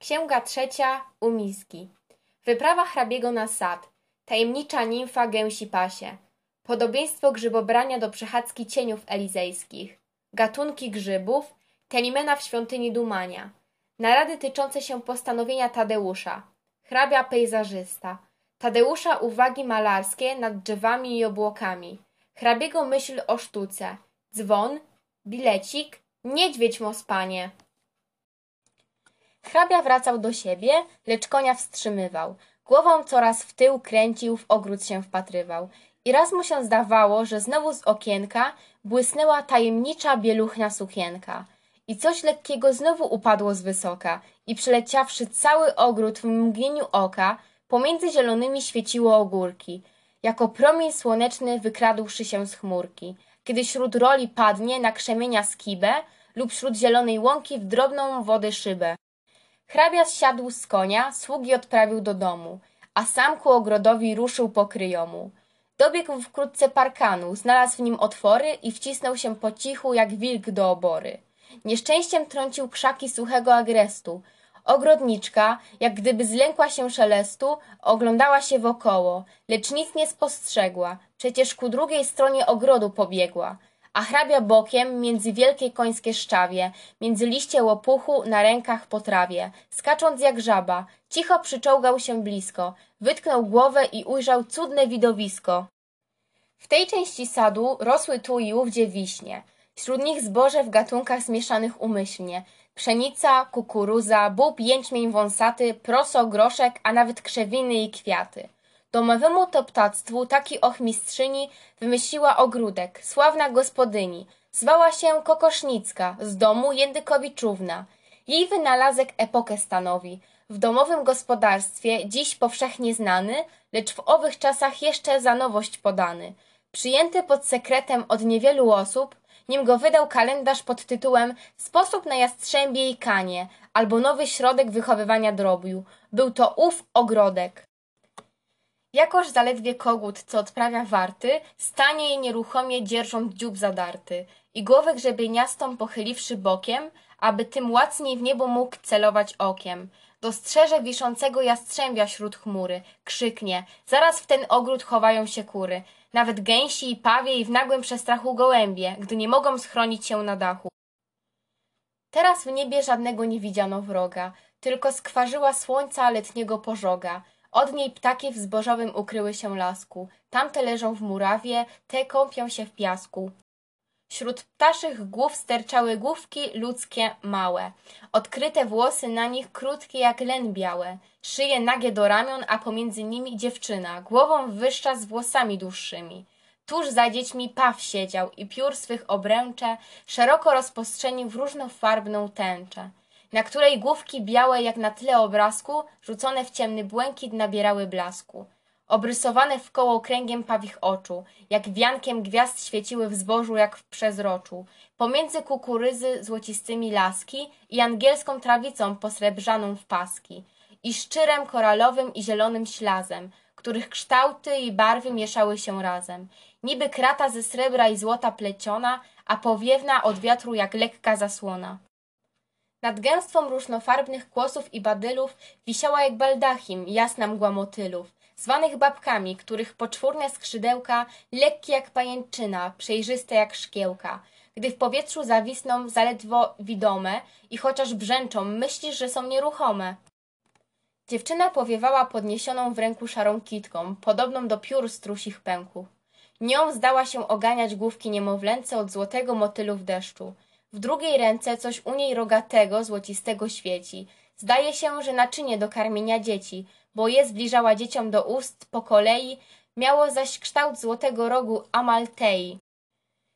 Księga trzecia Umiski Wyprawa hrabiego na sad. Tajemnicza nimfa gęsi pasie. Podobieństwo grzybobrania do przechadzki cieniów elizejskich. Gatunki grzybów Telimena w świątyni Dumania. Narady tyczące się postanowienia Tadeusza. Hrabia pejzażysta Tadeusza uwagi malarskie nad drzewami i obłokami. Hrabiego myśl o sztuce. Dzwon Bilecik Niedźwiedź mospanie Hrabia wracał do siebie, lecz konia wstrzymywał. Głową coraz w tył kręcił, w ogród się wpatrywał. I raz mu się zdawało, że znowu z okienka błysnęła tajemnicza bieluchna sukienka. I coś lekkiego znowu upadło z wysoka i przeleciawszy cały ogród w mgnieniu oka, pomiędzy zielonymi świeciło ogórki. Jako promień słoneczny wykradłszy się z chmurki. Kiedy śród roli padnie na krzemienia skibę lub śród zielonej łąki w drobną wodę szybę. Hrabia zsiadł z konia, sługi odprawił do domu, a sam ku ogrodowi ruszył po kryjomu. Dobiegł wkrótce parkanu, znalazł w nim otwory i wcisnął się po cichu jak wilk do obory. Nieszczęściem trącił krzaki suchego agrestu. Ogrodniczka, jak gdyby zlękła się szelestu, oglądała się wokoło, lecz nic nie spostrzegła, przecież ku drugiej stronie ogrodu pobiegła a hrabia bokiem między wielkie końskie szczawie, między liście łopuchu na rękach po trawie, skacząc jak żaba, cicho przyczołgał się blisko, wytknął głowę i ujrzał cudne widowisko. W tej części sadu rosły tu i ówdzie wiśnie, wśród nich zboże w gatunkach zmieszanych umyślnie, pszenica, kukuruza, bób, jęczmień wąsaty, proso, groszek, a nawet krzewiny i kwiaty. Domowemu to ptactwu taki ochmistrzyni wymyśliła ogródek, sławna gospodyni. Zwała się Kokosznicka, z domu Jędykowiczówna. Jej wynalazek epokę stanowi. W domowym gospodarstwie, dziś powszechnie znany, lecz w owych czasach jeszcze za nowość podany. Przyjęty pod sekretem od niewielu osób, nim go wydał kalendarz pod tytułem Sposób na jastrzębie i kanie, albo nowy środek wychowywania drobiu. Był to ów ogrodek. Jakoż zaledwie kogut, co odprawia warty, stanie i nieruchomie dzierżąc dziób zadarty i głowę grzebieniastą pochyliwszy bokiem, aby tym łacniej w niebo mógł celować okiem. Dostrzeże wiszącego jastrzębia śród chmury, krzyknie, zaraz w ten ogród chowają się kury, nawet gęsi i pawie i w nagłym przestrachu gołębie, gdy nie mogą schronić się na dachu. Teraz w niebie żadnego nie widziano wroga, tylko skwarzyła słońca letniego pożoga. Od niej ptaki w zbożowym ukryły się lasku, tamte leżą w murawie, te kąpią się w piasku. Wśród ptaszych głów sterczały główki ludzkie małe, odkryte włosy na nich krótkie jak len białe, szyje nagie do ramion, a pomiędzy nimi dziewczyna, głową wyższa z włosami dłuższymi. Tuż za dziećmi paw siedział i piór swych obręcze szeroko rozpostrzenił w różnofarbną tęczę na której główki białe jak na tle obrazku, rzucone w ciemny błękit nabierały blasku. Obrysowane w koło kręgiem pawich oczu, jak wiankiem gwiazd świeciły w zbożu jak w przezroczu. Pomiędzy kukuryzy złocistymi laski i angielską trawicą posrebrzaną w paski. I szczyrem koralowym i zielonym ślazem, których kształty i barwy mieszały się razem. Niby krata ze srebra i złota pleciona, a powiewna od wiatru jak lekka zasłona. Nad gęstwą różnofarbnych kłosów i badylów wisiała jak baldachim jasna mgła motylów, zwanych babkami, których poczwórne skrzydełka lekkie jak pajęczyna, przejrzyste jak szkiełka. Gdy w powietrzu zawisną zaledwo widome i chociaż brzęczą, myślisz, że są nieruchome. Dziewczyna powiewała podniesioną w ręku szarą kitką, podobną do piór strusich pęków. Nią zdała się oganiać główki niemowlęce od złotego motylu w deszczu. W drugiej ręce coś u niej rogatego, złocistego świeci. Zdaje się, że naczynie do karmienia dzieci, bo je zbliżała dzieciom do ust po kolei, miało zaś kształt złotego rogu amaltei.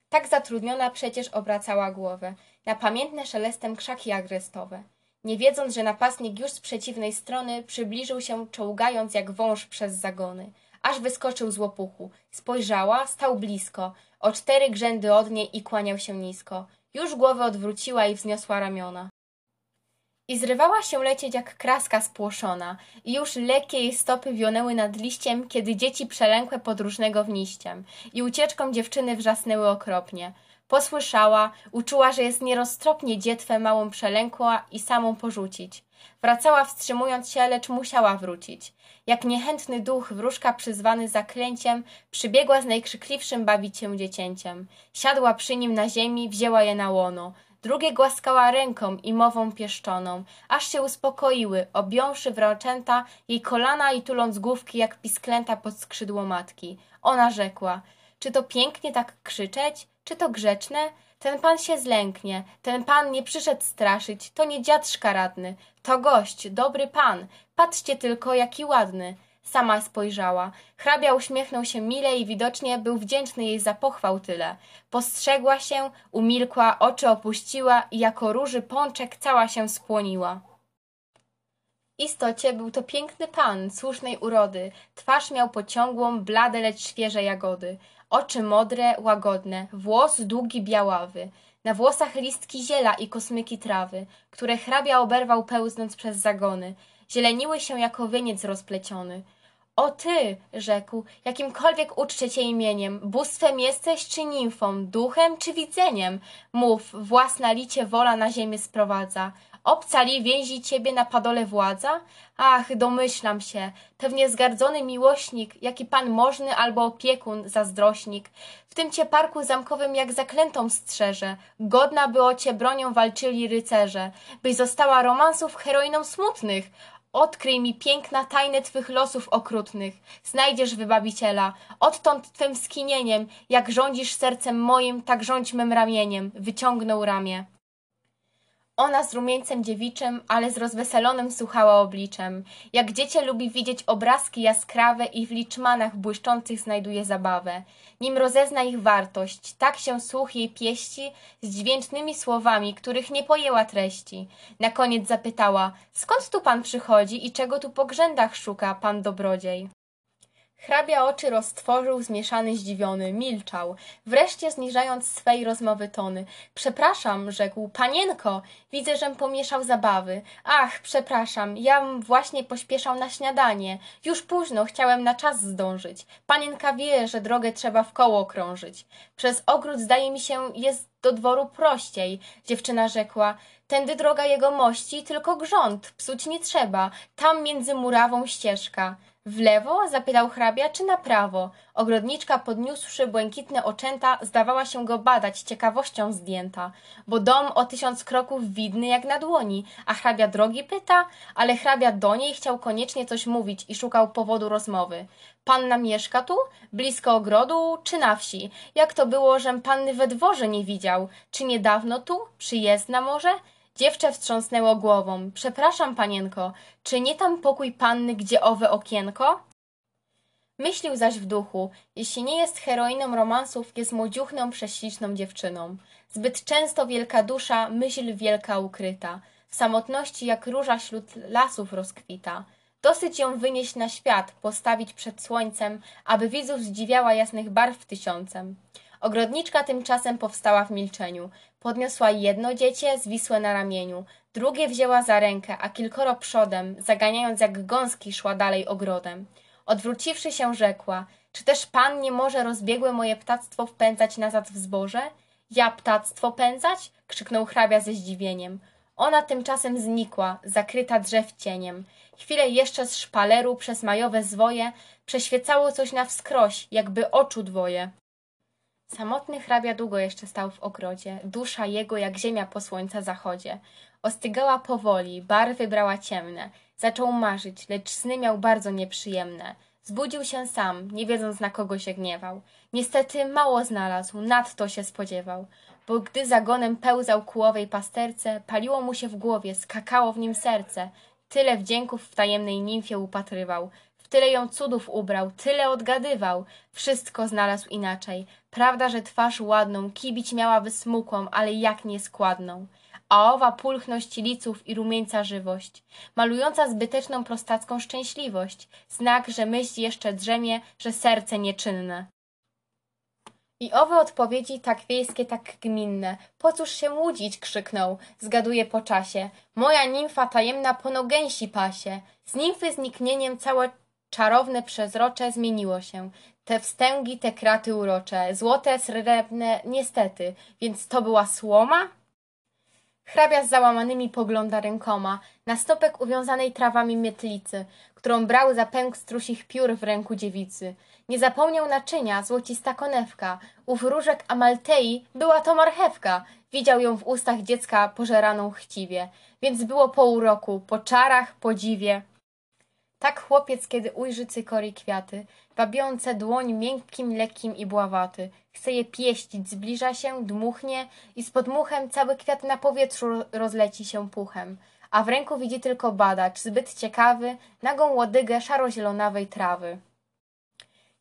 Tak zatrudniona przecież obracała głowę, na pamiętne szelestem krzaki agrestowe. Nie wiedząc, że napastnik już z przeciwnej strony przybliżył się, czołgając jak wąż przez zagony. Aż wyskoczył z łopuchu. Spojrzała, stał blisko, o cztery grzędy od niej i kłaniał się nisko. Już głowę odwróciła i wzniosła ramiona. I zrywała się lecieć jak kraska spłoszona, i już lekkie jej stopy wionęły nad liściem, kiedy dzieci przelękłe podróżnego wniściem, i ucieczką dziewczyny wrzasnęły okropnie. Posłyszała, uczuła, że jest nieroztropnie dzietwę małą przelękła i samą porzucić. Wracała wstrzymując się, lecz musiała wrócić. Jak niechętny duch, wróżka przyzwany zaklęciem, przybiegła z najkrzykliwszym bawić się dziecięciem. Siadła przy nim na ziemi, wzięła je na łono. Drugie głaskała ręką i mową pieszczoną, aż się uspokoiły, objąwszy wrączęta jej kolana i tuląc główki jak pisklęta pod skrzydło matki. Ona rzekła, czy to pięknie tak krzyczeć? Czy to grzeczne? Ten pan się zlęknie, ten pan nie przyszedł straszyć, to nie dziad szkaradny, to gość, dobry pan, patrzcie tylko, jaki ładny. Sama spojrzała. Hrabia uśmiechnął się mile i widocznie był wdzięczny jej za pochwał tyle. Postrzegła się, umilkła, oczy opuściła i jako róży pączek cała się spłoniła. Istocie był to piękny pan, słusznej urody. Twarz miał pociągłą, blade, lecz świeże jagody. Oczy modre, łagodne, włos długi, białawy. Na włosach listki ziela i kosmyki trawy, które hrabia oberwał pełznąc przez zagony. Zieleniły się jako wieniec rozpleciony. O ty, rzekł, jakimkolwiek uczcie cię imieniem, bóstwem jesteś czy nimfą, duchem czy widzeniem? Mów, własna licie wola na ziemię sprowadza. Obca li więzi ciebie na padole władza? Ach, domyślam się, pewnie zgardzony miłośnik, jaki pan możny albo opiekun, zazdrośnik, w tym cię parku zamkowym jak zaklętą strzeże, godna by o cię bronią walczyli rycerze, byś została romansów heroiną smutnych, Odkryj mi piękna tajne twych losów okrutnych. Znajdziesz wybawiciela. Odtąd twym skinieniem, jak rządzisz sercem moim, tak rządź mym ramieniem. Wyciągnął ramię. Ona z rumieńcem dziewiczym, ale z rozweselonym słuchała obliczem. Jak dziecię lubi widzieć obrazki jaskrawe i w liczmanach błyszczących znajduje zabawę. Nim rozezna ich wartość, tak się słuch jej pieści z dźwięcznymi słowami, których nie pojęła treści. Na koniec zapytała, skąd tu pan przychodzi i czego tu po grzędach szuka pan dobrodziej? Hrabia oczy roztworzył, zmieszany, zdziwiony, milczał, wreszcie zniżając swej rozmowy tony. Przepraszam, rzekł, panienko, widzę, żem pomieszał zabawy. Ach, przepraszam, jam właśnie pośpieszał na śniadanie. Już późno, chciałem na czas zdążyć. Panienka wie, że drogę trzeba w koło krążyć. Przez ogród, zdaje mi się, jest do dworu prościej, dziewczyna rzekła. Tędy droga jego mości, tylko grząd, psuć nie trzeba, tam między murawą ścieżka. W lewo? zapytał hrabia, czy na prawo? Ogrodniczka, podniósłszy błękitne oczęta, zdawała się go badać, ciekawością zdjęta. Bo dom o tysiąc kroków widny jak na dłoni, a hrabia drogi pyta, ale hrabia do niej chciał koniecznie coś mówić i szukał powodu rozmowy. Panna mieszka tu? Blisko ogrodu, czy na wsi? Jak to było, żem panny we dworze nie widział? Czy niedawno tu? Przyjezdna może? Dziewczę wstrząsnęło głową. Przepraszam, panienko, czy nie tam pokój panny, gdzie owe okienko? Myślił zaś w duchu, jeśli nie jest heroiną romansów, jest młodziuchną, prześliczną dziewczyną. Zbyt często wielka dusza, myśl wielka ukryta, w samotności jak róża wśród lasów rozkwita. Dosyć ją wynieść na świat, postawić przed słońcem, aby widzów zdziwiała jasnych barw tysiącem. Ogrodniczka tymczasem powstała w milczeniu. Podniosła jedno dziecię, zwisłe na ramieniu, drugie wzięła za rękę, a kilkoro przodem, zaganiając jak gąski, szła dalej ogrodem. Odwróciwszy się, rzekła, czy też pan nie może rozbiegłe moje ptactwo wpędzać nazad w zboże? Ja ptactwo pędzać? krzyknął hrabia ze zdziwieniem. Ona tymczasem znikła, zakryta drzew cieniem. Chwilę jeszcze z szpaleru przez majowe zwoje przeświecało coś na wskroś, jakby oczu dwoje. Samotny hrabia długo jeszcze stał w ogrodzie, dusza jego jak ziemia po słońca zachodzie. Ostygała powoli, barwy brała ciemne. Zaczął marzyć, lecz sny miał bardzo nieprzyjemne. Zbudził się sam, nie wiedząc na kogo się gniewał. Niestety mało znalazł, nadto się spodziewał. Bo gdy zagonem pełzał ku owej pasterce, paliło mu się w głowie, skakało w nim serce. Tyle wdzięków w tajemnej nimfie upatrywał, w tyle ją cudów ubrał, tyle odgadywał. Wszystko znalazł inaczej. Prawda, że twarz ładną, kibić miała wysmukłą, ale jak nieskładną. A owa pulchność liców i rumieńca żywość, malująca zbyteczną prostacką szczęśliwość, znak, że myśl jeszcze drzemie, że serce nieczynne. I owe odpowiedzi tak wiejskie, tak gminne. Po cóż się łudzić? krzyknął, zgaduje po czasie. Moja nimfa tajemna po nogęsi pasie. Z nimfy zniknieniem całe czarowne przezrocze zmieniło się. Te wstęgi, te kraty urocze, złote, srebrne, niestety, więc to była słoma? Hrabia z załamanymi pogląda rękoma na stopek uwiązanej trawami mietlicy, którą brał za pęk strusich piór w ręku dziewicy. Nie zapomniał naczynia, złocista konewka. Ów różek Amaltei była to marchewka. Widział ją w ustach dziecka pożeraną chciwie. Więc było po uroku, po czarach, podziwie. Tak chłopiec, kiedy ujrzy cykory kwiaty, wabiące dłoń miękkim, lekkim i bławaty. Chce je pieścić, zbliża się, dmuchnie i z podmuchem cały kwiat na powietrzu rozleci się puchem. A w ręku widzi tylko badacz, zbyt ciekawy, nagą łodygę szaro-zielonawej trawy.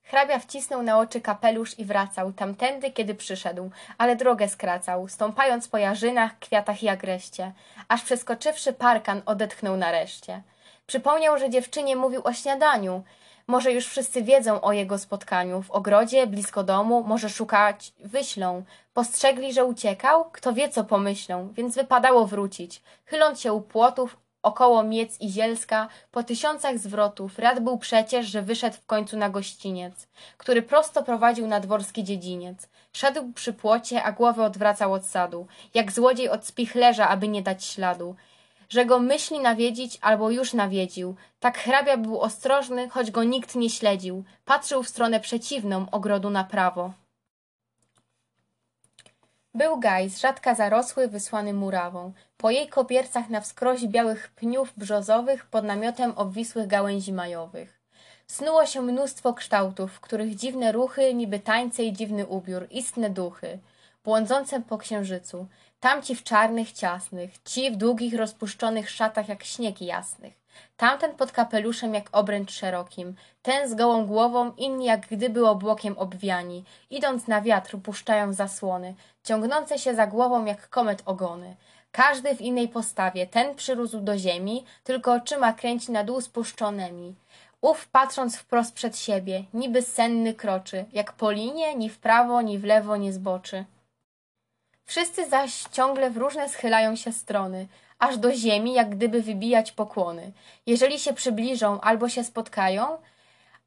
Hrabia wcisnął na oczy kapelusz i wracał, tamtędy, kiedy przyszedł, ale drogę skracał, stąpając po jarzynach, kwiatach i agreście, aż przeskoczywszy parkan odetchnął nareszcie. Przypomniał, że dziewczynie mówił o śniadaniu. Może już wszyscy wiedzą o jego spotkaniu. W ogrodzie, blisko domu, może szukać wyślą. Postrzegli, że uciekał? Kto wie, co pomyślą, więc wypadało wrócić. Chyląc się u płotów, około Miec i Zielska, po tysiącach zwrotów, rad był przecież, że wyszedł w końcu na gościniec, który prosto prowadził na dworski dziedziniec. Szedł przy płocie, a głowę odwracał od sadu, jak złodziej od spichlerza, aby nie dać śladu że go myśli nawiedzić albo już nawiedził. Tak hrabia był ostrożny, choć go nikt nie śledził. Patrzył w stronę przeciwną, ogrodu na prawo. Był gaj, z rzadka zarosły, wysłany murawą. Po jej kopiercach na wskroś białych pniów brzozowych pod namiotem obwisłych gałęzi majowych. Snuło się mnóstwo kształtów, których dziwne ruchy, niby tańce i dziwny ubiór, istne duchy, błądzące po księżycu. Tamci w czarnych, ciasnych, ci w długich, rozpuszczonych szatach jak śnieg jasnych. Tamten pod kapeluszem jak obręcz szerokim, ten z gołą głową, inni jak gdyby obłokiem obwiani, idąc na wiatr puszczają zasłony, ciągnące się za głową jak komet ogony. Każdy w innej postawie, ten przyrósł do ziemi, tylko oczyma kręci na dół spuszczonymi. Ów patrząc wprost przed siebie, niby senny kroczy, jak po linie, ni w prawo, ni w lewo nie zboczy. Wszyscy zaś ciągle w różne schylają się strony, aż do ziemi, jak gdyby wybijać pokłony. Jeżeli się przybliżą albo się spotkają,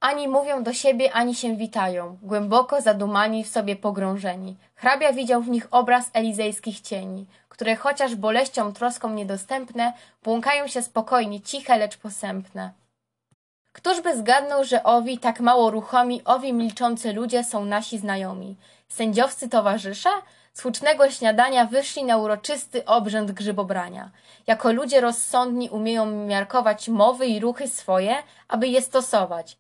ani mówią do siebie, ani się witają, głęboko zadumani, w sobie pogrążeni. Hrabia widział w nich obraz elizejskich cieni, które chociaż boleścią, troską niedostępne, błąkają się spokojnie, ciche, lecz posępne. Któż by zgadnął, że owi, tak mało ruchomi, owi milczący ludzie są nasi znajomi? Sędziowscy towarzysze? Z hucznego śniadania wyszli na uroczysty obrzęd grzybobrania. Jako ludzie rozsądni umieją miarkować mowy i ruchy swoje, aby je stosować.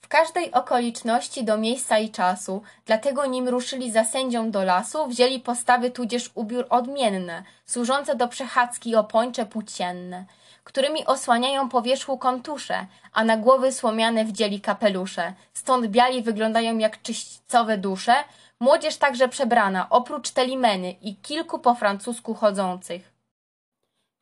W każdej okoliczności do miejsca i czasu, dlatego nim ruszyli za sędzią do lasu, wzięli postawy tudzież ubiór odmienne, służące do przechadzki opończe płócienne, którymi osłaniają po wierzchu kontusze, a na głowy słomiane wdzieli kapelusze, stąd biali wyglądają jak czyśćcowe dusze, Młodzież także przebrana, oprócz Telimeny i kilku po francusku chodzących.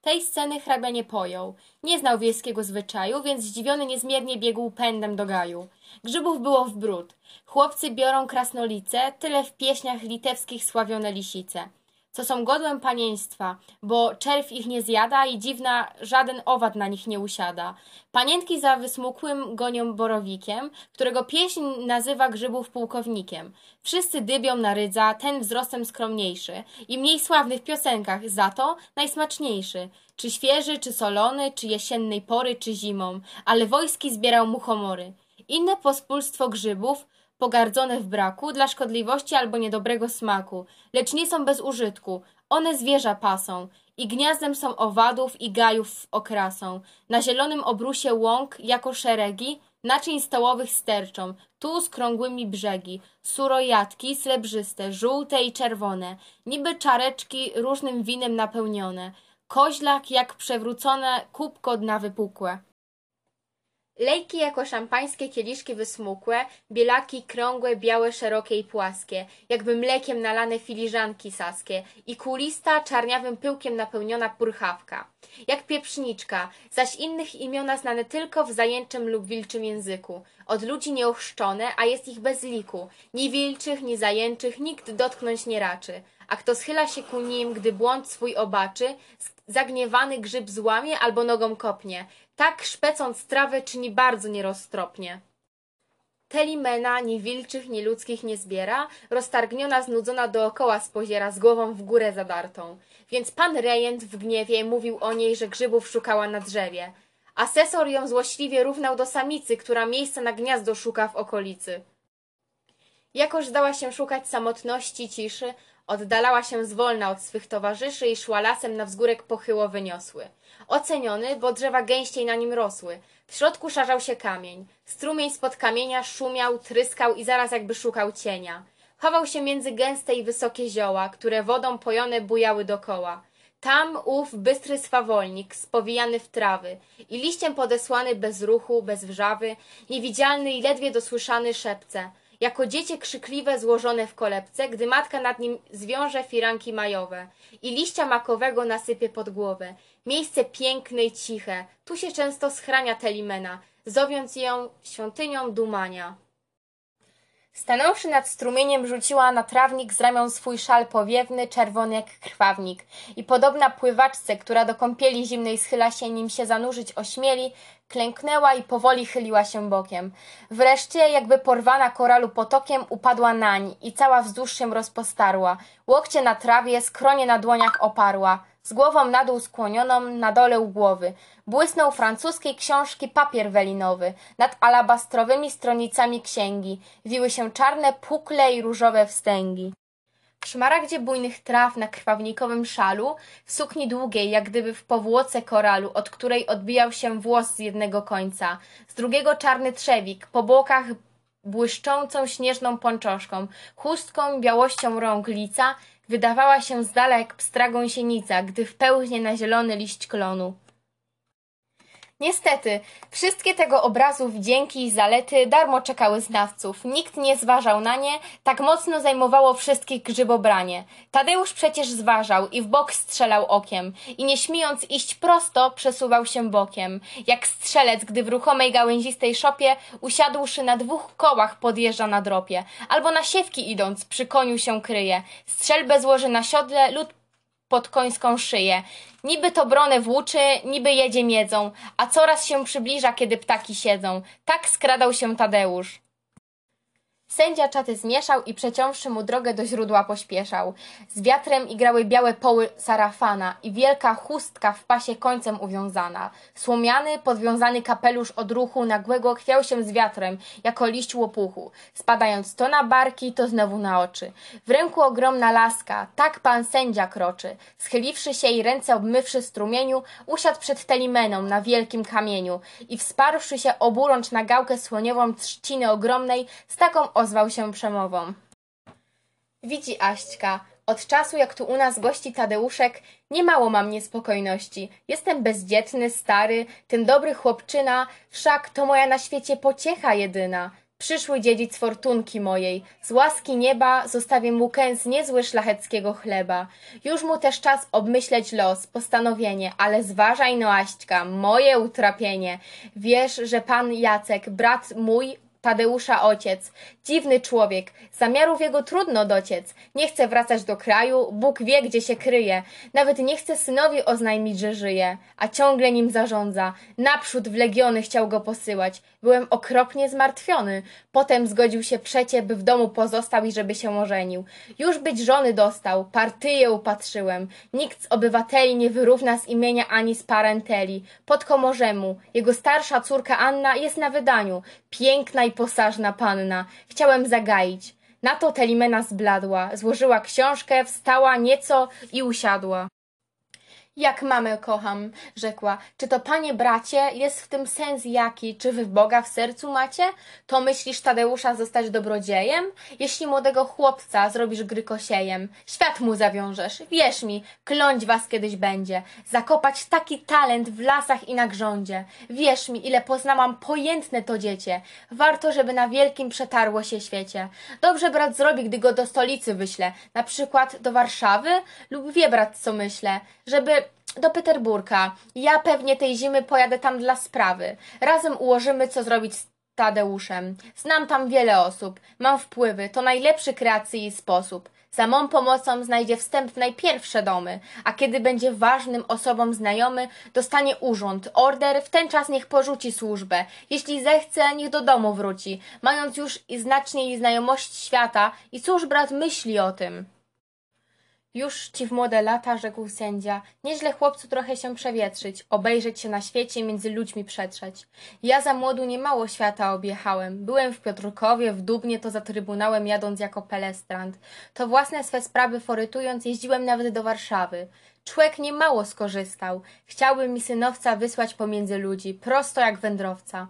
Tej sceny hrabia nie pojął. Nie znał wiejskiego zwyczaju, więc zdziwiony niezmiernie biegł pędem do gaju. Grzybów było w bród. Chłopcy biorą krasnolice, tyle w pieśniach litewskich sławione lisice co są godłem panieństwa, bo czerw ich nie zjada i dziwna żaden owad na nich nie usiada. Panienki za wysmukłym gonią borowikiem, którego pieśń nazywa grzybów pułkownikiem. Wszyscy dybią na rydza, ten wzrostem skromniejszy i mniej sławny w piosenkach, za to najsmaczniejszy. Czy świeży, czy solony, czy jesiennej pory, czy zimą, ale wojski zbierał muchomory. Inne pospólstwo grzybów pogardzone w braku, dla szkodliwości albo niedobrego smaku, lecz nie są bez użytku. One zwierza pasą i gniazdem są owadów i gajów okrasą. Na zielonym obrusie łąk jako szeregi naczyń stołowych sterczą, tu z krągłymi brzegi, surojatki srebrzyste, żółte i czerwone, niby czareczki różnym winem napełnione, koźlak jak przewrócone kubko dna wypukłe. Lejki jako szampańskie kieliszki wysmukłe, bielaki krągłe, białe, szerokie i płaskie, jakby mlekiem nalane filiżanki saskie i kulista, czarniawym pyłkiem napełniona purchawka. Jak pieprzniczka, zaś innych imiona znane tylko w zajęczym lub wilczym języku. Od ludzi nieochrzczone, a jest ich bez liku. Ni wilczych, ni zajęczych nikt dotknąć nie raczy. A kto schyla się ku nim, gdy błąd swój obaczy, zagniewany grzyb złamie albo nogą kopnie. Tak szpecąc trawę czyni bardzo nieroztropnie. Telimena ni wilczych, ni ludzkich nie zbiera, roztargniona, znudzona dookoła spoziera, z głową w górę zadartą. Więc pan rejent w gniewie mówił o niej, że grzybów szukała na drzewie. Asesor ją złośliwie równał do samicy, która miejsca na gniazdo szuka w okolicy. Jakoż zdała się szukać samotności, ciszy, oddalała się zwolna od swych towarzyszy i szła lasem na wzgórek pochyło wyniosły. Oceniony, bo drzewa gęściej na nim rosły. W środku szarzał się kamień. Strumień spod kamienia szumiał, tryskał i zaraz jakby szukał cienia. Chował się między gęste i wysokie zioła, które wodą pojone bujały dokoła. Tam ów bystry swawolnik, spowijany w trawy i liściem podesłany bez ruchu, bez wrzawy, niewidzialny i ledwie dosłyszany szepce, jako dziecię krzykliwe złożone w kolebce, gdy matka nad nim zwiąże firanki majowe i liścia makowego nasypie pod głowę. Miejsce piękne i ciche, tu się często schrania Telimena, zowiąc ją świątynią dumania. Stanąwszy nad strumieniem, rzuciła na trawnik z ramion swój szal powiewny, czerwony jak krwawnik. I podobna pływaczce, która do kąpieli zimnej schyla się, nim się zanurzyć ośmieli, klęknęła i powoli chyliła się bokiem. Wreszcie, jakby porwana koralu potokiem, upadła nań i cała wzdłuż się rozpostarła. Łokcie na trawie, skronie na dłoniach oparła z głową na dół skłonioną, na dole u głowy. Błysnął francuskiej książki papier welinowy, nad alabastrowymi stronicami księgi. Wiły się czarne pukle i różowe wstęgi. W szmaragdzie bujnych traw na krwawnikowym szalu, w sukni długiej, jak gdyby w powłoce koralu, od której odbijał się włos z jednego końca, z drugiego czarny trzewik, po bokach błyszczącą śnieżną pończoszką, chustką, białością rąk lica, Wydawała się z dala jak pstra gąsienica, gdy wpełznie na zielony liść klonu. Niestety, wszystkie tego obrazu wdzięki i zalety darmo czekały znawców. Nikt nie zważał na nie, tak mocno zajmowało wszystkich grzybobranie. Tadeusz przecież zważał i w bok strzelał okiem i nie śmiejąc iść prosto, przesuwał się bokiem. Jak strzelec, gdy w ruchomej gałęzistej szopie, usiadłszy na dwóch kołach, podjeżdża na dropie. Albo na siewki idąc, przy koniu się kryje. Strzelbę złoży na siodle lud pod końską szyję. Niby to bronę włóczy, niby jedzie miedzą, a coraz się przybliża, kiedy ptaki siedzą. Tak skradał się Tadeusz. Sędzia czaty zmieszał i przeciąwszy mu drogę do źródła pośpieszał. Z wiatrem igrały białe poły sarafana i wielka chustka w pasie końcem uwiązana. Słomiany, podwiązany kapelusz od ruchu nagłego chwiał się z wiatrem, jako liść łopuchu, spadając to na barki, to znowu na oczy. W ręku ogromna laska, tak pan sędzia kroczy. Schyliwszy się i ręce obmywszy strumieniu, usiadł przed Telimeną na wielkim kamieniu i wsparłszy się oburącz na gałkę słoniową trzciny ogromnej, z taką ozwał się przemową. Widzi Aśćka, od czasu jak tu u nas gości Tadeuszek, niemało mam niespokojności. Jestem bezdzietny, stary, ten dobry chłopczyna, wszak to moja na świecie pociecha jedyna. Przyszły dziedzic fortunki mojej, z łaski nieba zostawię mu kęs niezły szlacheckiego chleba. Już mu też czas obmyśleć los, postanowienie, ale zważaj no Aśćka, moje utrapienie. Wiesz, że pan Jacek, brat mój, Tadeusza ojciec. Dziwny człowiek. Zamiarów jego trudno dociec. Nie chce wracać do kraju, Bóg wie, gdzie się kryje. Nawet nie chce synowi oznajmić, że żyje, a ciągle nim zarządza. Naprzód w legiony chciał go posyłać. Byłem okropnie zmartwiony. Potem zgodził się przecie, by w domu pozostał i żeby się ożenił. Już być żony dostał, partyję upatrzyłem. Nikt z obywateli nie wyrówna z imienia ani z parenteli. Pod komorzemu. Jego starsza córka Anna jest na wydaniu. Piękna i posażna panna. Chciałem zagaić. Na to Telimena zbladła, złożyła książkę, wstała nieco i usiadła. Jak mamę kocham, rzekła. Czy to panie bracie, jest w tym sens jaki? Czy wy Boga w sercu macie? To myślisz Tadeusza zostać dobrodziejem? Jeśli młodego chłopca zrobisz grykosiejem, świat mu zawiążesz. Wierz mi, kląć was kiedyś będzie. Zakopać taki talent w lasach i na grządzie. Wierz mi, ile poznałam pojętne to dziecię. Warto, żeby na wielkim przetarło się świecie. Dobrze brat zrobi, gdy go do stolicy wyśle. Na przykład do Warszawy? Lub wie brat, co myślę? Żeby do Peterburga. Ja pewnie tej zimy pojadę tam dla sprawy. Razem ułożymy, co zrobić z Tadeuszem. Znam tam wiele osób. Mam wpływy. To najlepszy kreacyjny sposób. Za mą pomocą znajdzie wstęp w najpierwsze domy, a kiedy będzie ważnym osobom znajomy, dostanie urząd, order, w ten czas niech porzuci służbę. Jeśli zechce, niech do domu wróci, mając już i znacznie znajomość świata. I cóż brat myśli o tym? Już ci w młode lata, rzekł sędzia, nieźle chłopcu trochę się przewietrzyć, obejrzeć się na świecie, między ludźmi przetrzeć. Ja za młodu niemało świata objechałem. Byłem w Piotrkowie, w Dubnie, to za trybunałem jadąc jako pelestrant. To własne swe sprawy forytując, jeździłem nawet do Warszawy. Człek niemało skorzystał. Chciałby mi synowca wysłać pomiędzy ludzi, prosto jak wędrowca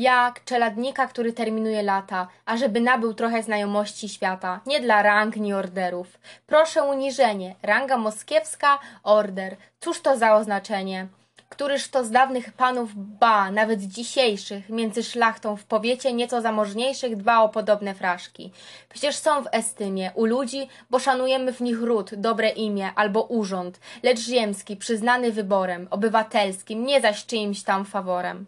jak czeladnika, który terminuje lata, ażeby nabył trochę znajomości świata, nie dla rang ni orderów. Proszę uniżenie, ranga moskiewska, order. Cóż to za oznaczenie? Któryż to z dawnych panów ba, nawet dzisiejszych, między szlachtą w powiecie nieco zamożniejszych dba o podobne fraszki. Przecież są w estymie, u ludzi, bo szanujemy w nich ród, dobre imię albo urząd, lecz ziemski, przyznany wyborem, obywatelskim, nie zaś czyimś tam faworem.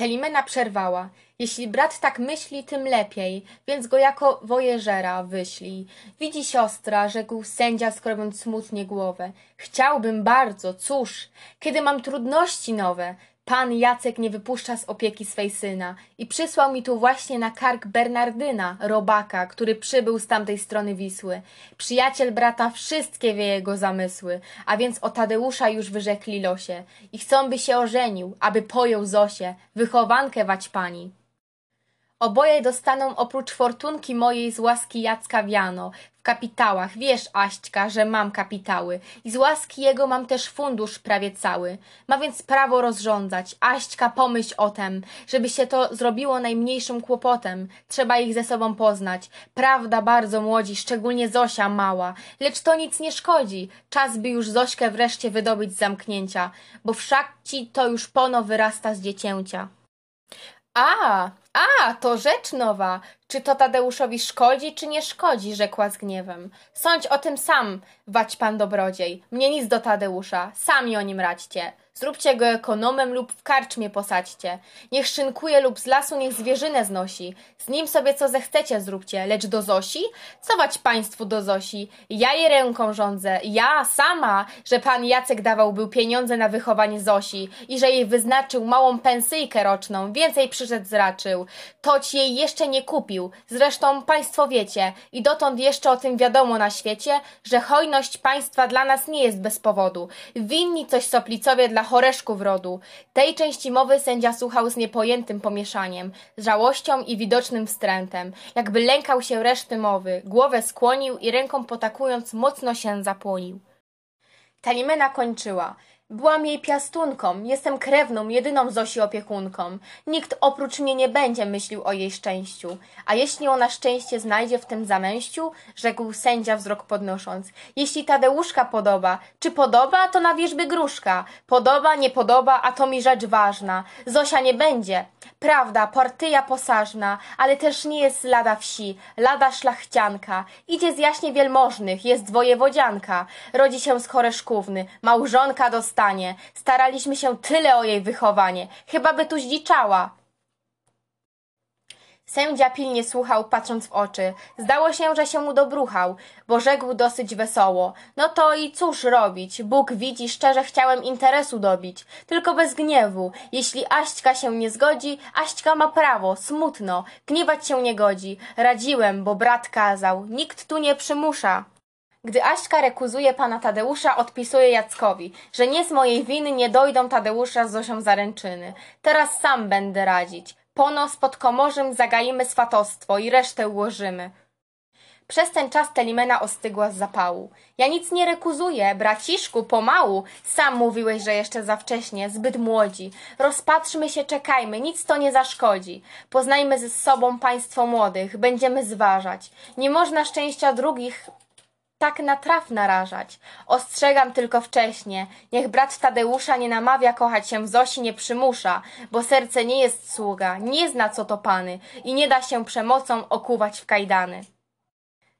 Telimena przerwała. Jeśli brat tak myśli, tym lepiej, więc go jako wojeżera wyślij. Widzi siostra, rzekł sędzia, skrobiąc smutnie głowę. Chciałbym bardzo, cóż, kiedy mam trudności nowe, Pan Jacek nie wypuszcza z opieki swej syna i przysłał mi tu właśnie na kark Bernardyna, robaka, który przybył z tamtej strony Wisły. Przyjaciel brata wszystkie wie jego zamysły, a więc o Tadeusza już wyrzekli losie i chcą, by się ożenił, aby pojął Zosię, wychowankę wać pani. Oboje dostaną oprócz fortunki mojej z łaski Jacka Wiano, w kapitałach. Wiesz, Aśćka, że mam kapitały i z łaski jego mam też fundusz prawie cały. Ma więc prawo rozrządzać. Aśćka, pomyśl o tem, żeby się to zrobiło najmniejszym kłopotem. Trzeba ich ze sobą poznać. Prawda, bardzo młodzi, szczególnie Zosia mała. Lecz to nic nie szkodzi. Czas by już Zośkę wreszcie wydobyć z zamknięcia, bo wszak ci to już pono wyrasta z dziecięcia. A, a, to rzecz nowa. Czy to Tadeuszowi szkodzi, czy nie szkodzi? rzekła z gniewem. Sądź o tym sam, wać pan dobrodziej. Mnie nic do Tadeusza. Sami o nim radźcie. Zróbcie go ekonomem lub w karczmie posadźcie. Niech szynkuje lub z lasu niech zwierzynę znosi. Z nim sobie co zechcecie zróbcie, lecz do Zosi? Cować państwu do Zosi? Ja jej ręką rządzę, ja sama, że pan Jacek dawał był pieniądze na wychowanie Zosi i że jej wyznaczył małą pensyjkę roczną, więcej przyszedł zraczył. Toć jej jeszcze nie kupił, zresztą państwo wiecie i dotąd jeszcze o tym wiadomo na świecie, że hojność państwa dla nas nie jest bez powodu. Winni coś soplicowie dla choreszków rodu. Tej części mowy sędzia słuchał z niepojętym pomieszaniem, żałością i widocznym wstrętem, jakby lękał się reszty mowy, głowę skłonił i ręką potakując mocno się zapłonił. Talimena kończyła. Byłam jej piastunką, jestem krewną, jedyną Zosi opiekunką. Nikt oprócz mnie nie będzie myślił o jej szczęściu. A jeśli ona szczęście znajdzie w tym zamęściu? Rzekł sędzia wzrok podnosząc. Jeśli Tadeuszka podoba, czy podoba, to na wierzby gruszka. Podoba, nie podoba, a to mi rzecz ważna. Zosia nie będzie. Prawda, partyja posażna, ale też nie jest lada wsi, lada szlachcianka. Idzie z jaśnie wielmożnych, jest wojewodzianka. Rodzi się z choreszkówny, małżonka dostanie. Staraliśmy się tyle o jej wychowanie. Chyba by tu zdziczała. Sędzia pilnie słuchał, patrząc w oczy. Zdało się, że się mu dobruchał, bo rzekł dosyć wesoło. No to i cóż robić? Bóg widzi, szczerze chciałem interesu dobić. Tylko bez gniewu. Jeśli Aśćka się nie zgodzi, Aśćka ma prawo, smutno. Gniewać się nie godzi. Radziłem, bo brat kazał. Nikt tu nie przymusza. Gdy Aśka rekuzuje pana Tadeusza, odpisuje Jackowi, że nie z mojej winy nie dojdą Tadeusza z Zosią zaręczyny. Teraz sam będę radzić. Pono z podkomorzem zagaimy swatostwo i resztę ułożymy. Przez ten czas Telimena ostygła z zapału. Ja nic nie rekuzuję, braciszku, pomału. Sam mówiłeś, że jeszcze za wcześnie, zbyt młodzi. Rozpatrzmy się, czekajmy, nic to nie zaszkodzi. Poznajmy ze sobą państwo młodych, będziemy zważać. Nie można szczęścia drugich tak na traf narażać. Ostrzegam tylko wcześnie. Niech brat Tadeusza nie namawia kochać się w Zosi, nie przymusza, bo serce nie jest sługa, nie zna co to pany i nie da się przemocą okuwać w kajdany.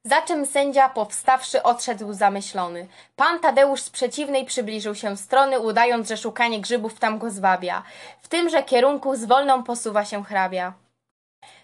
Za czym sędzia, powstawszy, odszedł zamyślony. Pan Tadeusz z przeciwnej przybliżył się strony, udając, że szukanie grzybów tam go zwabia. W tymże kierunku z wolną posuwa się hrabia.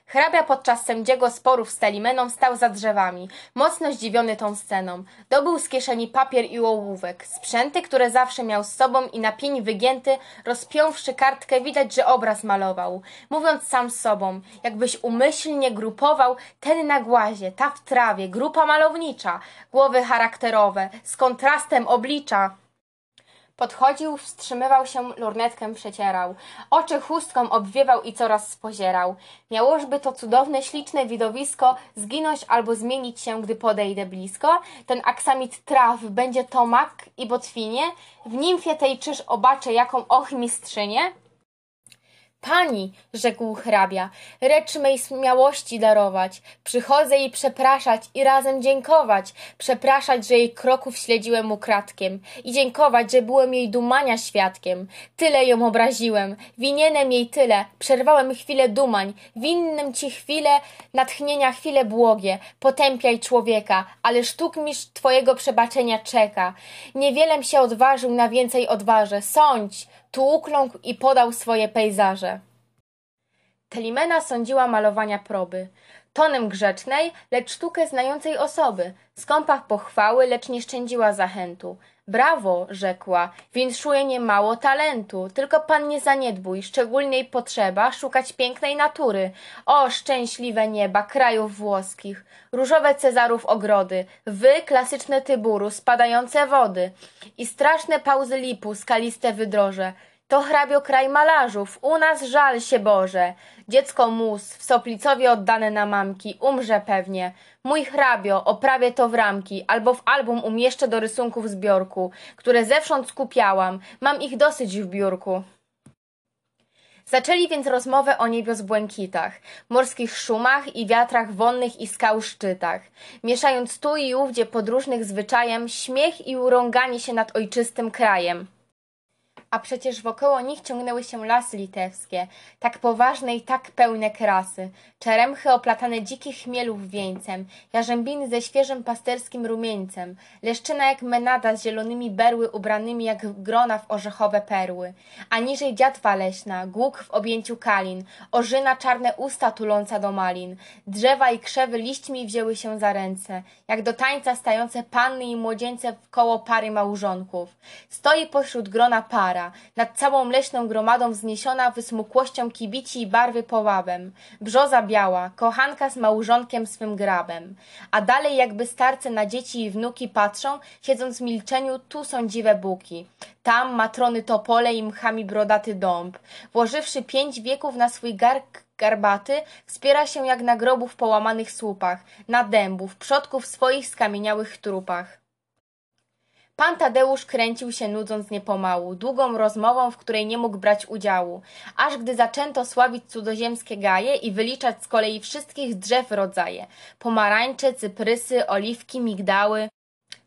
Hrabia podczas sędziego sporów z Telimeną stał za drzewami, mocno zdziwiony tą sceną. Dobył z kieszeni papier i ołówek, sprzęty, które zawsze miał z sobą i na pień wygięty, rozpiąwszy kartkę, widać, że obraz malował. Mówiąc sam z sobą, jakbyś umyślnie grupował ten na głazie, ta w trawie, grupa malownicza, głowy charakterowe, z kontrastem oblicza. Podchodził, wstrzymywał się, lornetkę przecierał. Oczy chustką obwiewał i coraz spozierał. Miałożby to cudowne, śliczne widowisko zginąć albo zmienić się, gdy podejdę blisko. Ten aksamit traw będzie to mak i botwinie. W nimfie tej czyż obaczę jaką ochmistrzynię? Pani, rzekł hrabia, recz mej śmiałości darować. Przychodzę jej przepraszać i razem dziękować. Przepraszać, że jej kroków śledziłem ukradkiem. I dziękować, że byłem jej dumania świadkiem. Tyle ją obraziłem, winienem jej tyle. Przerwałem chwilę dumań, winnym ci chwilę natchnienia, chwile błogie. Potępiaj człowieka, ale sztuk mistrz twojego przebaczenia czeka. Niewielem się odważył, na więcej odważę. Sądź, tu ukląkł i podał swoje pejzaże. Telimena sądziła malowania proby. Tonem grzecznej, lecz sztukę znającej osoby. Skąpa pochwały, lecz nie szczędziła zachętu. Brawo, rzekła, winszuje niemało talentu. Tylko pan nie zaniedbuj, szczególniej potrzeba szukać pięknej natury. O, szczęśliwe nieba krajów włoskich, różowe Cezarów ogrody, wy, klasyczne Tyburu, spadające wody i straszne pauzy lipu, skaliste wydroże. To hrabio kraj malarzów, u nas żal się Boże. Dziecko mus, w Soplicowie oddane na mamki, umrze pewnie. Mój hrabio, oprawię to w ramki, albo w album umieszczę do rysunków zbiorku, które zewsząd skupiałam, mam ich dosyć w biurku. Zaczęli więc rozmowę o niebios-błękitach, morskich szumach i wiatrach wonnych i skał szczytach, mieszając tu i ówdzie podróżnych zwyczajem śmiech i urąganie się nad ojczystym krajem a przecież wokoło nich ciągnęły się lasy litewskie, tak poważne i tak pełne krasy, czeremchy oplatane dzikich chmielów wieńcem, jarzębiny ze świeżym pasterskim rumieńcem, leszczyna jak menada z zielonymi berły ubranymi jak grona w orzechowe perły, a niżej dziatwa leśna, głuk w objęciu kalin, orzyna czarne usta tuląca do malin, drzewa i krzewy liśćmi wzięły się za ręce, jak do tańca stające panny i młodzieńce w koło pary małżonków. Stoi pośród grona nad całą leśną gromadą wzniesiona wysmukłością kibici i barwy poławem, brzoza biała, kochanka z małżonkiem swym grabem, a dalej jakby starce na dzieci i wnuki patrzą, siedząc w milczeniu, tu są dziwe buki, tam matrony topole i mchami brodaty dąb, włożywszy pięć wieków na swój gark garbaty, wspiera się jak na grobu w połamanych słupach, na dębów, przodków swoich skamieniałych trupach. Pan Tadeusz kręcił się nudząc niepomału, długą rozmową, w której nie mógł brać udziału, aż gdy zaczęto sławić cudzoziemskie gaje i wyliczać z kolei wszystkich drzew rodzaje, pomarańcze, cyprysy, oliwki, migdały,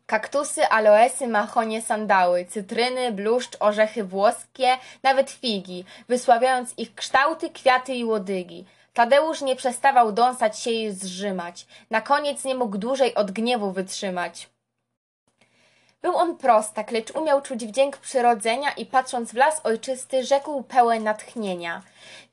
kaktusy, aloesy, machonie, sandały, cytryny, bluszcz, orzechy włoskie, nawet figi, wysławiając ich kształty, kwiaty i łodygi. Tadeusz nie przestawał dąsać się i zrzymać. Na koniec nie mógł dłużej od gniewu wytrzymać. Był on prostak, lecz umiał czuć wdzięk przyrodzenia i patrząc w las ojczysty, rzekł pełen natchnienia.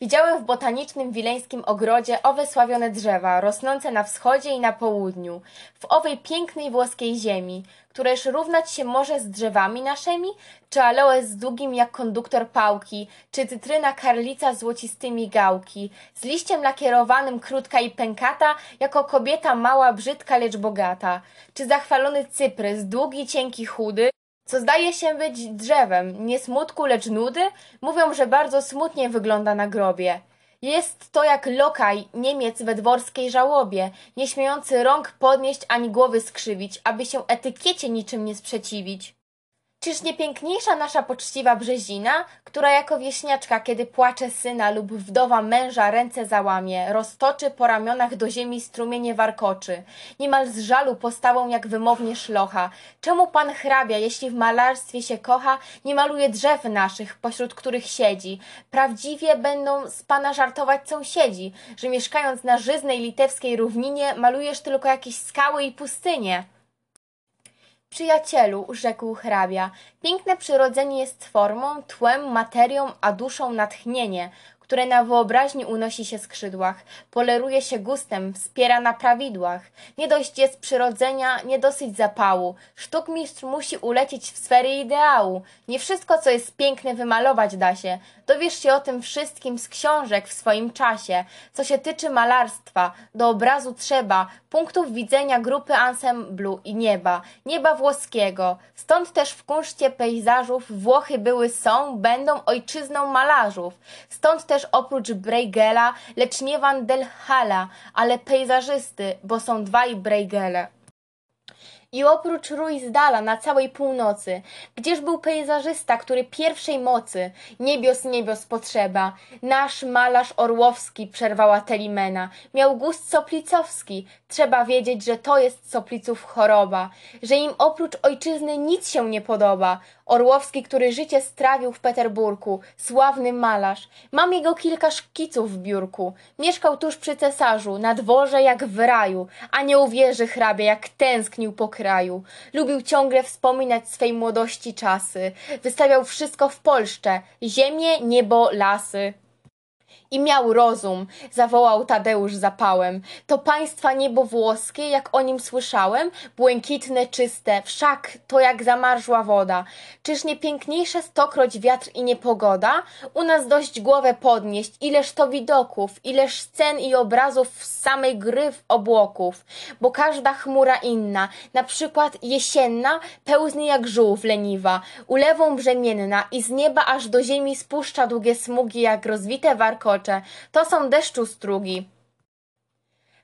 Widziałem w botanicznym wileńskim ogrodzie owe sławione drzewa, rosnące na wschodzie i na południu, w owej pięknej włoskiej ziemi, któreż równać się może z drzewami naszymi? Czy aloes z długim jak konduktor pałki, czy cytryna karlica złocistymi gałki, z liściem lakierowanym krótka i pękata, jako kobieta mała, brzydka, lecz bogata, czy zachwalony cyprys, długi, cienki, chudy, co zdaje się być drzewem, nie smutku, lecz nudy, mówią, że bardzo smutnie wygląda na grobie. Jest to jak lokaj Niemiec we dworskiej żałobie, nie śmiejący rąk podnieść ani głowy skrzywić, aby się etykiecie niczym nie sprzeciwić. Czyż nie piękniejsza nasza poczciwa Brzezina, która jako wieśniaczka, kiedy płacze syna lub wdowa męża ręce załamie, roztoczy po ramionach do ziemi strumienie warkoczy, niemal z żalu postawą jak wymownie szlocha. Czemu pan hrabia, jeśli w malarstwie się kocha, nie maluje drzew naszych, pośród których siedzi? Prawdziwie będą z pana żartować sąsiedzi, że mieszkając na żyznej litewskiej równinie, malujesz tylko jakieś skały i pustynie. Przyjacielu, rzekł hrabia, piękne przyrodzenie jest formą, tłem, materią, a duszą natchnienie, które na wyobraźni unosi się skrzydłach, poleruje się gustem, wspiera na prawidłach. Nie dość jest przyrodzenia, nie dosyć zapału. Sztukmistrz musi ulecieć w sfery ideału. Nie wszystko, co jest piękne, wymalować da się. Dowiesz się o tym wszystkim z książek w swoim czasie. Co się tyczy malarstwa, do obrazu trzeba punktów widzenia grupy ensemblu i nieba, nieba włoskiego. Stąd też w kunszcie pejzażów Włochy były, są, będą ojczyzną malarzów. Stąd też oprócz Bruegela, lecz nie Van Hala, ale pejzażysty, bo są dwaj Bruegele. I oprócz Ruizdala na całej północy, gdzież był pejzażysta, który pierwszej mocy, niebios niebios potrzeba, nasz malarz Orłowski, przerwała Telimena, miał gust soplicowski, trzeba wiedzieć, że to jest sopliców choroba, że im oprócz ojczyzny nic się nie podoba, Orłowski, który życie strawił w Peterburgu, sławny malarz. Mam jego kilka szkiców w biurku. Mieszkał tuż przy cesarzu, na dworze jak w raju, a nie uwierzy hrabia, jak tęsknił po kraju. Lubił ciągle wspominać swej młodości czasy. Wystawiał wszystko w Polsce, ziemię, niebo, lasy. I miał rozum, zawołał Tadeusz zapałem. To państwa niebo włoskie, jak o nim słyszałem, błękitne, czyste, wszak to jak zamarzła woda. Czyż nie piękniejsze stokroć wiatr i niepogoda? U nas dość głowę podnieść, ileż to widoków, ileż scen i obrazów z samej gry w obłoków, bo każda chmura inna, na przykład jesienna, pełznie jak żółw leniwa, ulewą brzemienna i z nieba aż do ziemi spuszcza długie smugi jak rozwite warkocze, to są deszczu strugi.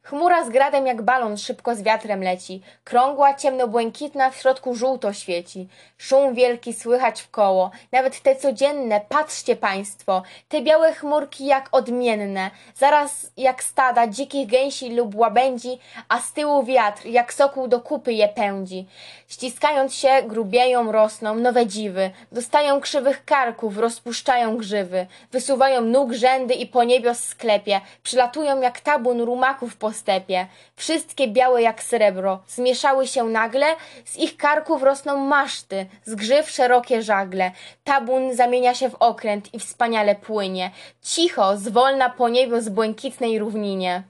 Chmura z gradem jak balon szybko z wiatrem leci, krągła, ciemno-błękitna, w środku żółto świeci. Szum wielki słychać w koło, nawet te codzienne, patrzcie państwo, te białe chmurki jak odmienne, zaraz jak stada dzikich gęsi lub łabędzi, a z tyłu wiatr, jak sokół do kupy je pędzi. Ściskając się, grubieją, rosną, nowe dziwy, dostają krzywych karków, rozpuszczają grzywy, wysuwają nóg rzędy i po niebios sklepie, przylatują jak tabun rumaków po stepie. Wszystkie białe jak srebro, zmieszały się nagle, z ich karków rosną maszty, z grzyw szerokie żagle. Tabun zamienia się w okręt i wspaniale płynie. Cicho, zwolna po niebios błękitnej równinie.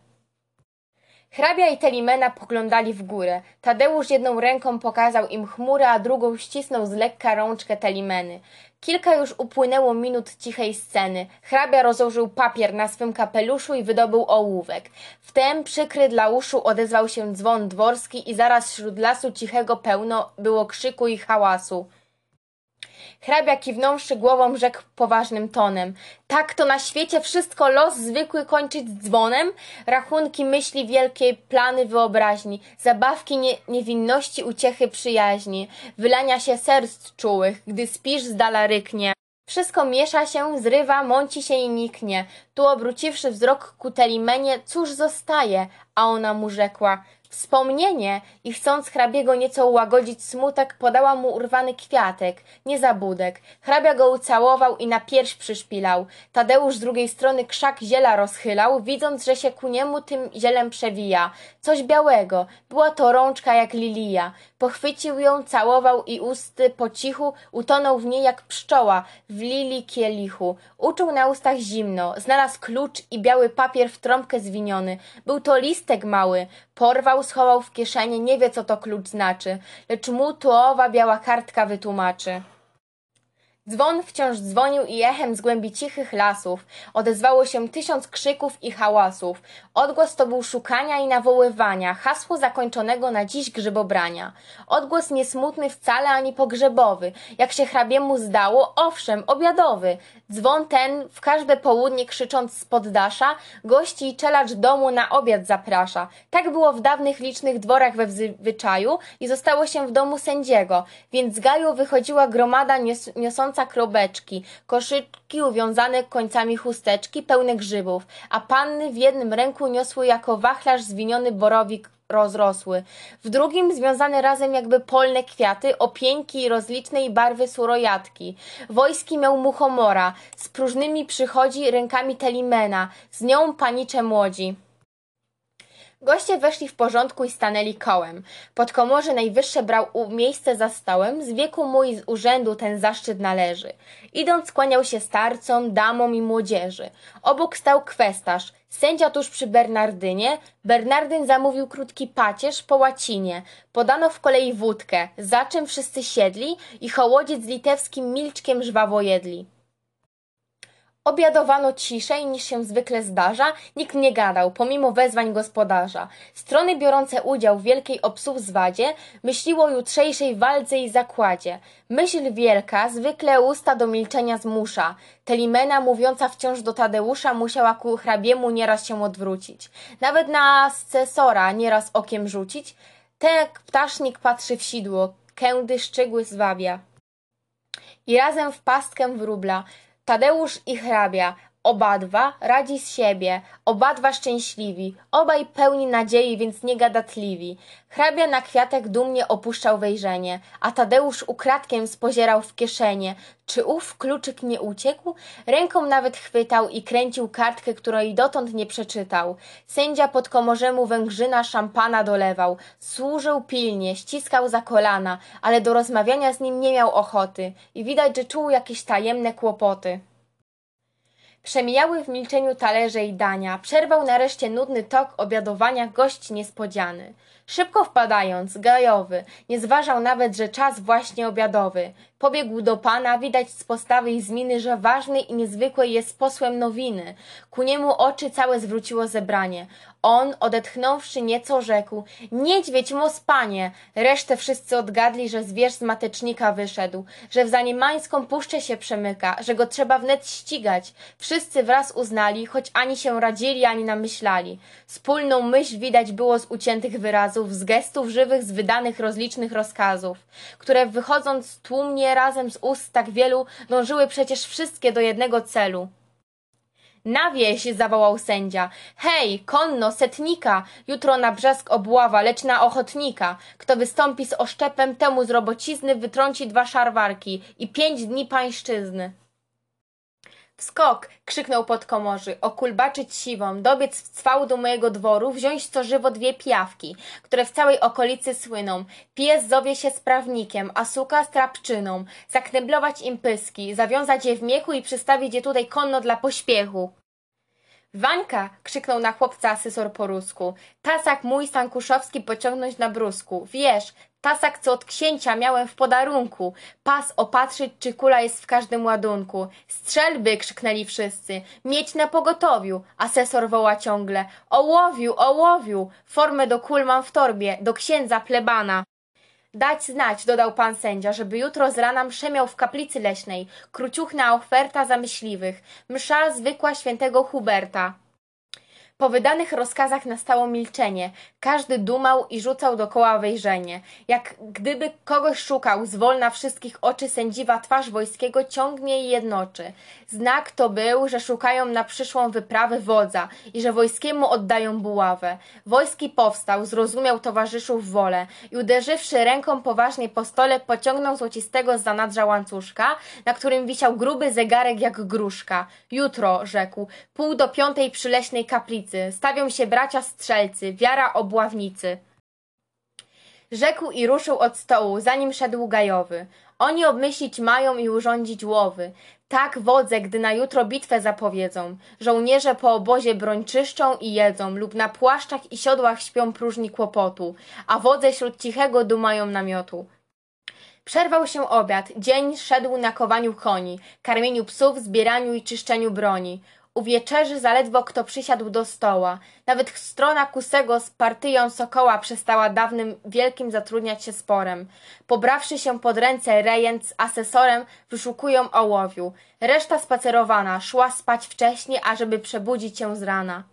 Hrabia i Telimena poglądali w górę. Tadeusz jedną ręką pokazał im chmurę, a drugą ścisnął z lekka rączkę Telimeny. Kilka już upłynęło minut cichej sceny. Hrabia rozłożył papier na swym kapeluszu i wydobył ołówek. Wtem przykry dla uszu odezwał się dzwon dworski i zaraz wśród lasu cichego pełno było krzyku i hałasu. Hrabia kiwnąwszy głową rzekł poważnym tonem. Tak to na świecie wszystko los zwykły kończyć dzwonem? Rachunki myśli wielkiej plany wyobraźni, zabawki nie, niewinności uciechy przyjaźni, wylania się serc czułych, gdy spisz z dala ryknie. Wszystko miesza się, zrywa, mąci się i niknie. Tu obróciwszy wzrok ku Telimenie, cóż zostaje? A ona mu rzekła, Wspomnienie i chcąc hrabiego nieco ułagodzić smutek, podała mu urwany kwiatek, nie zabudek. Hrabia go ucałował i na pierś przyszpilał. Tadeusz z drugiej strony krzak ziela rozchylał, widząc, że się ku niemu tym zielem przewija. Coś białego, była to rączka jak lilija. Pochwycił ją, całował i usty po cichu utonął w niej jak pszczoła w lili kielichu. Uczuł na ustach zimno, znalazł klucz i biały papier w trąbkę zwiniony. Był to listek mały. Porwał, schował w kieszeni, nie wie co to klucz znaczy, lecz mu to owa biała kartka wytłumaczy. Dzwon wciąż dzwonił i echem z głębi cichych lasów odezwało się tysiąc krzyków i hałasów. Odgłos to był szukania i nawoływania, hasło zakończonego na dziś grzybobrania. Odgłos nie smutny wcale ani pogrzebowy, jak się hrabiemu zdało, owszem, obiadowy. Dzwon ten w każde południe krzycząc z poddasza, gości i czelacz domu na obiad zaprasza. Tak było w dawnych licznych dworach we zwyczaju i zostało się w domu sędziego, więc z gaju wychodziła gromada nios niosąca krobeczki, koszyczki uwiązane końcami chusteczki pełne grzybów, a panny w jednym ręku niosły jako wachlarz zwiniony borowik rozrosły, w drugim związane razem jakby polne kwiaty, opieńki rozlicznej barwy surojatki. Wojski miał muchomora, z próżnymi przychodzi rękami telimena, z nią panicze młodzi. Goście weszli w porządku i stanęli kołem. Podkomorze najwyższe brał miejsce za stołem, z wieku mu i z urzędu ten zaszczyt należy. Idąc kłaniał się starcom, damom i młodzieży. Obok stał kwestarz, sędzia tuż przy Bernardynie. Bernardyn zamówił krótki pacierz po łacinie. Podano w kolei wódkę, za czym wszyscy siedli i hołodziec z litewskim milczkiem żwawo jedli. Obiadowano ciszej niż się zwykle zdarza, nikt nie gadał, pomimo wezwań gospodarza. Strony biorące udział w wielkiej obsłuzwadzie myśliło o jutrzejszej walce i zakładzie. Myśl wielka zwykle usta do milczenia zmusza. Telimena mówiąca wciąż do Tadeusza musiała ku hrabiemu nieraz się odwrócić. Nawet na ascesora nieraz okiem rzucić. Ten ptasznik patrzy w sidło, kędy szczegóły zwabia. I razem w pastkę wróbla. Tadeusz i hrabia, obadwa radzi z siebie, obadwa szczęśliwi, obaj pełni nadziei, więc niegadatliwi. Hrabia na kwiatek dumnie opuszczał wejrzenie, a Tadeusz ukradkiem spozierał w kieszenie. Czy ów kluczyk nie uciekł? Ręką nawet chwytał i kręcił kartkę, której dotąd nie przeczytał. Sędzia pod komorzemu węgrzyna szampana dolewał. Służył pilnie, ściskał za kolana, ale do rozmawiania z nim nie miał ochoty i widać, że czuł jakieś tajemne kłopoty. Przemijały w milczeniu talerze i dania. Przerwał nareszcie nudny tok obiadowania gość niespodziany. Szybko wpadając, gajowy, nie zważał nawet, że czas właśnie obiadowy. Pobiegł do pana, widać z postawy i z miny, że ważny i niezwykły jest posłem nowiny. Ku niemu oczy całe zwróciło zebranie. On, odetchnąwszy nieco, rzekł: Niedźwiedź, mos panie! Resztę wszyscy odgadli, że zwierz z matecznika wyszedł, że w zaniemańską puszczę się przemyka, że go trzeba wnet ścigać. Wszyscy wraz uznali, choć ani się radzili, ani namyślali. Wspólną myśl widać było z uciętych wyrazów, z gestów żywych, z wydanych rozlicznych rozkazów, które wychodząc tłumnie razem z ust tak wielu, dążyły przecież wszystkie do jednego celu. Na wieś! zawołał sędzia. Hej, konno, setnika! Jutro na brzesk obława, lecz na ochotnika. Kto wystąpi z oszczepem, temu z robocizny wytrąci dwa szarwarki i pięć dni pańszczyzny. Skok! krzyknął podkomorzy, okulbaczyć siwą, dobiec w cwał do mojego dworu, wziąć co żywo dwie pijawki, które w całej okolicy słyną. Pies zowie się sprawnikiem, a suka strapczyną, zakneblować im pyski, zawiązać je w miechu i przystawić je tutaj konno dla pośpiechu. Wańka! krzyknął na chłopca asesor po rusku. Tasak mój Sankuszowski pociągnąć na brusku. Wiesz, tasak co od księcia miałem w podarunku. Pas opatrzyć, czy kula jest w każdym ładunku. Strzelby! krzyknęli wszyscy. Mieć na pogotowiu! Asesor woła ciągle. Ołowiu, ołowiu! Formę do kul mam w torbie, do księdza plebana. Dać znać, dodał pan sędzia, żeby jutro z rana mszę w kaplicy leśnej, króciuchna oferta za myśliwych, msza zwykła świętego Huberta. Po wydanych rozkazach nastało milczenie. Każdy dumał i rzucał dokoła wejrzenie. Jak gdyby kogoś szukał, zwolna wszystkich oczy sędziwa twarz wojskiego ciągnie i jednoczy. Znak to był, że szukają na przyszłą wyprawę wodza i że wojskiemu oddają buławę. Wojski powstał, zrozumiał towarzyszów wolę i uderzywszy ręką poważnie po stole, pociągnął złocistego z zanadrza łańcuszka, na którym wisiał gruby zegarek jak gruszka. Jutro, rzekł, pół do piątej przy leśnej kaplicy stawią się bracia strzelcy, wiara obławnicy. Rzekł i ruszył od stołu, zanim szedł gajowy. Oni obmyślić mają i urządzić łowy. Tak wodze, gdy na jutro bitwę zapowiedzą. Żołnierze po obozie broń czyszczą i jedzą, lub na płaszczach i siodłach śpią próżni kłopotu, a wodze śród cichego dumają namiotu. Przerwał się obiad, dzień szedł na kowaniu koni, karmieniu psów, zbieraniu i czyszczeniu broni. U wieczerzy zaledwo kto przysiadł do stoła. Nawet strona Kusego z partyją Sokoła przestała dawnym wielkim zatrudniać się sporem. Pobrawszy się pod ręce rejent z asesorem, wyszukują ołowiu. Reszta spacerowana, szła spać wcześnie, ażeby przebudzić się z rana.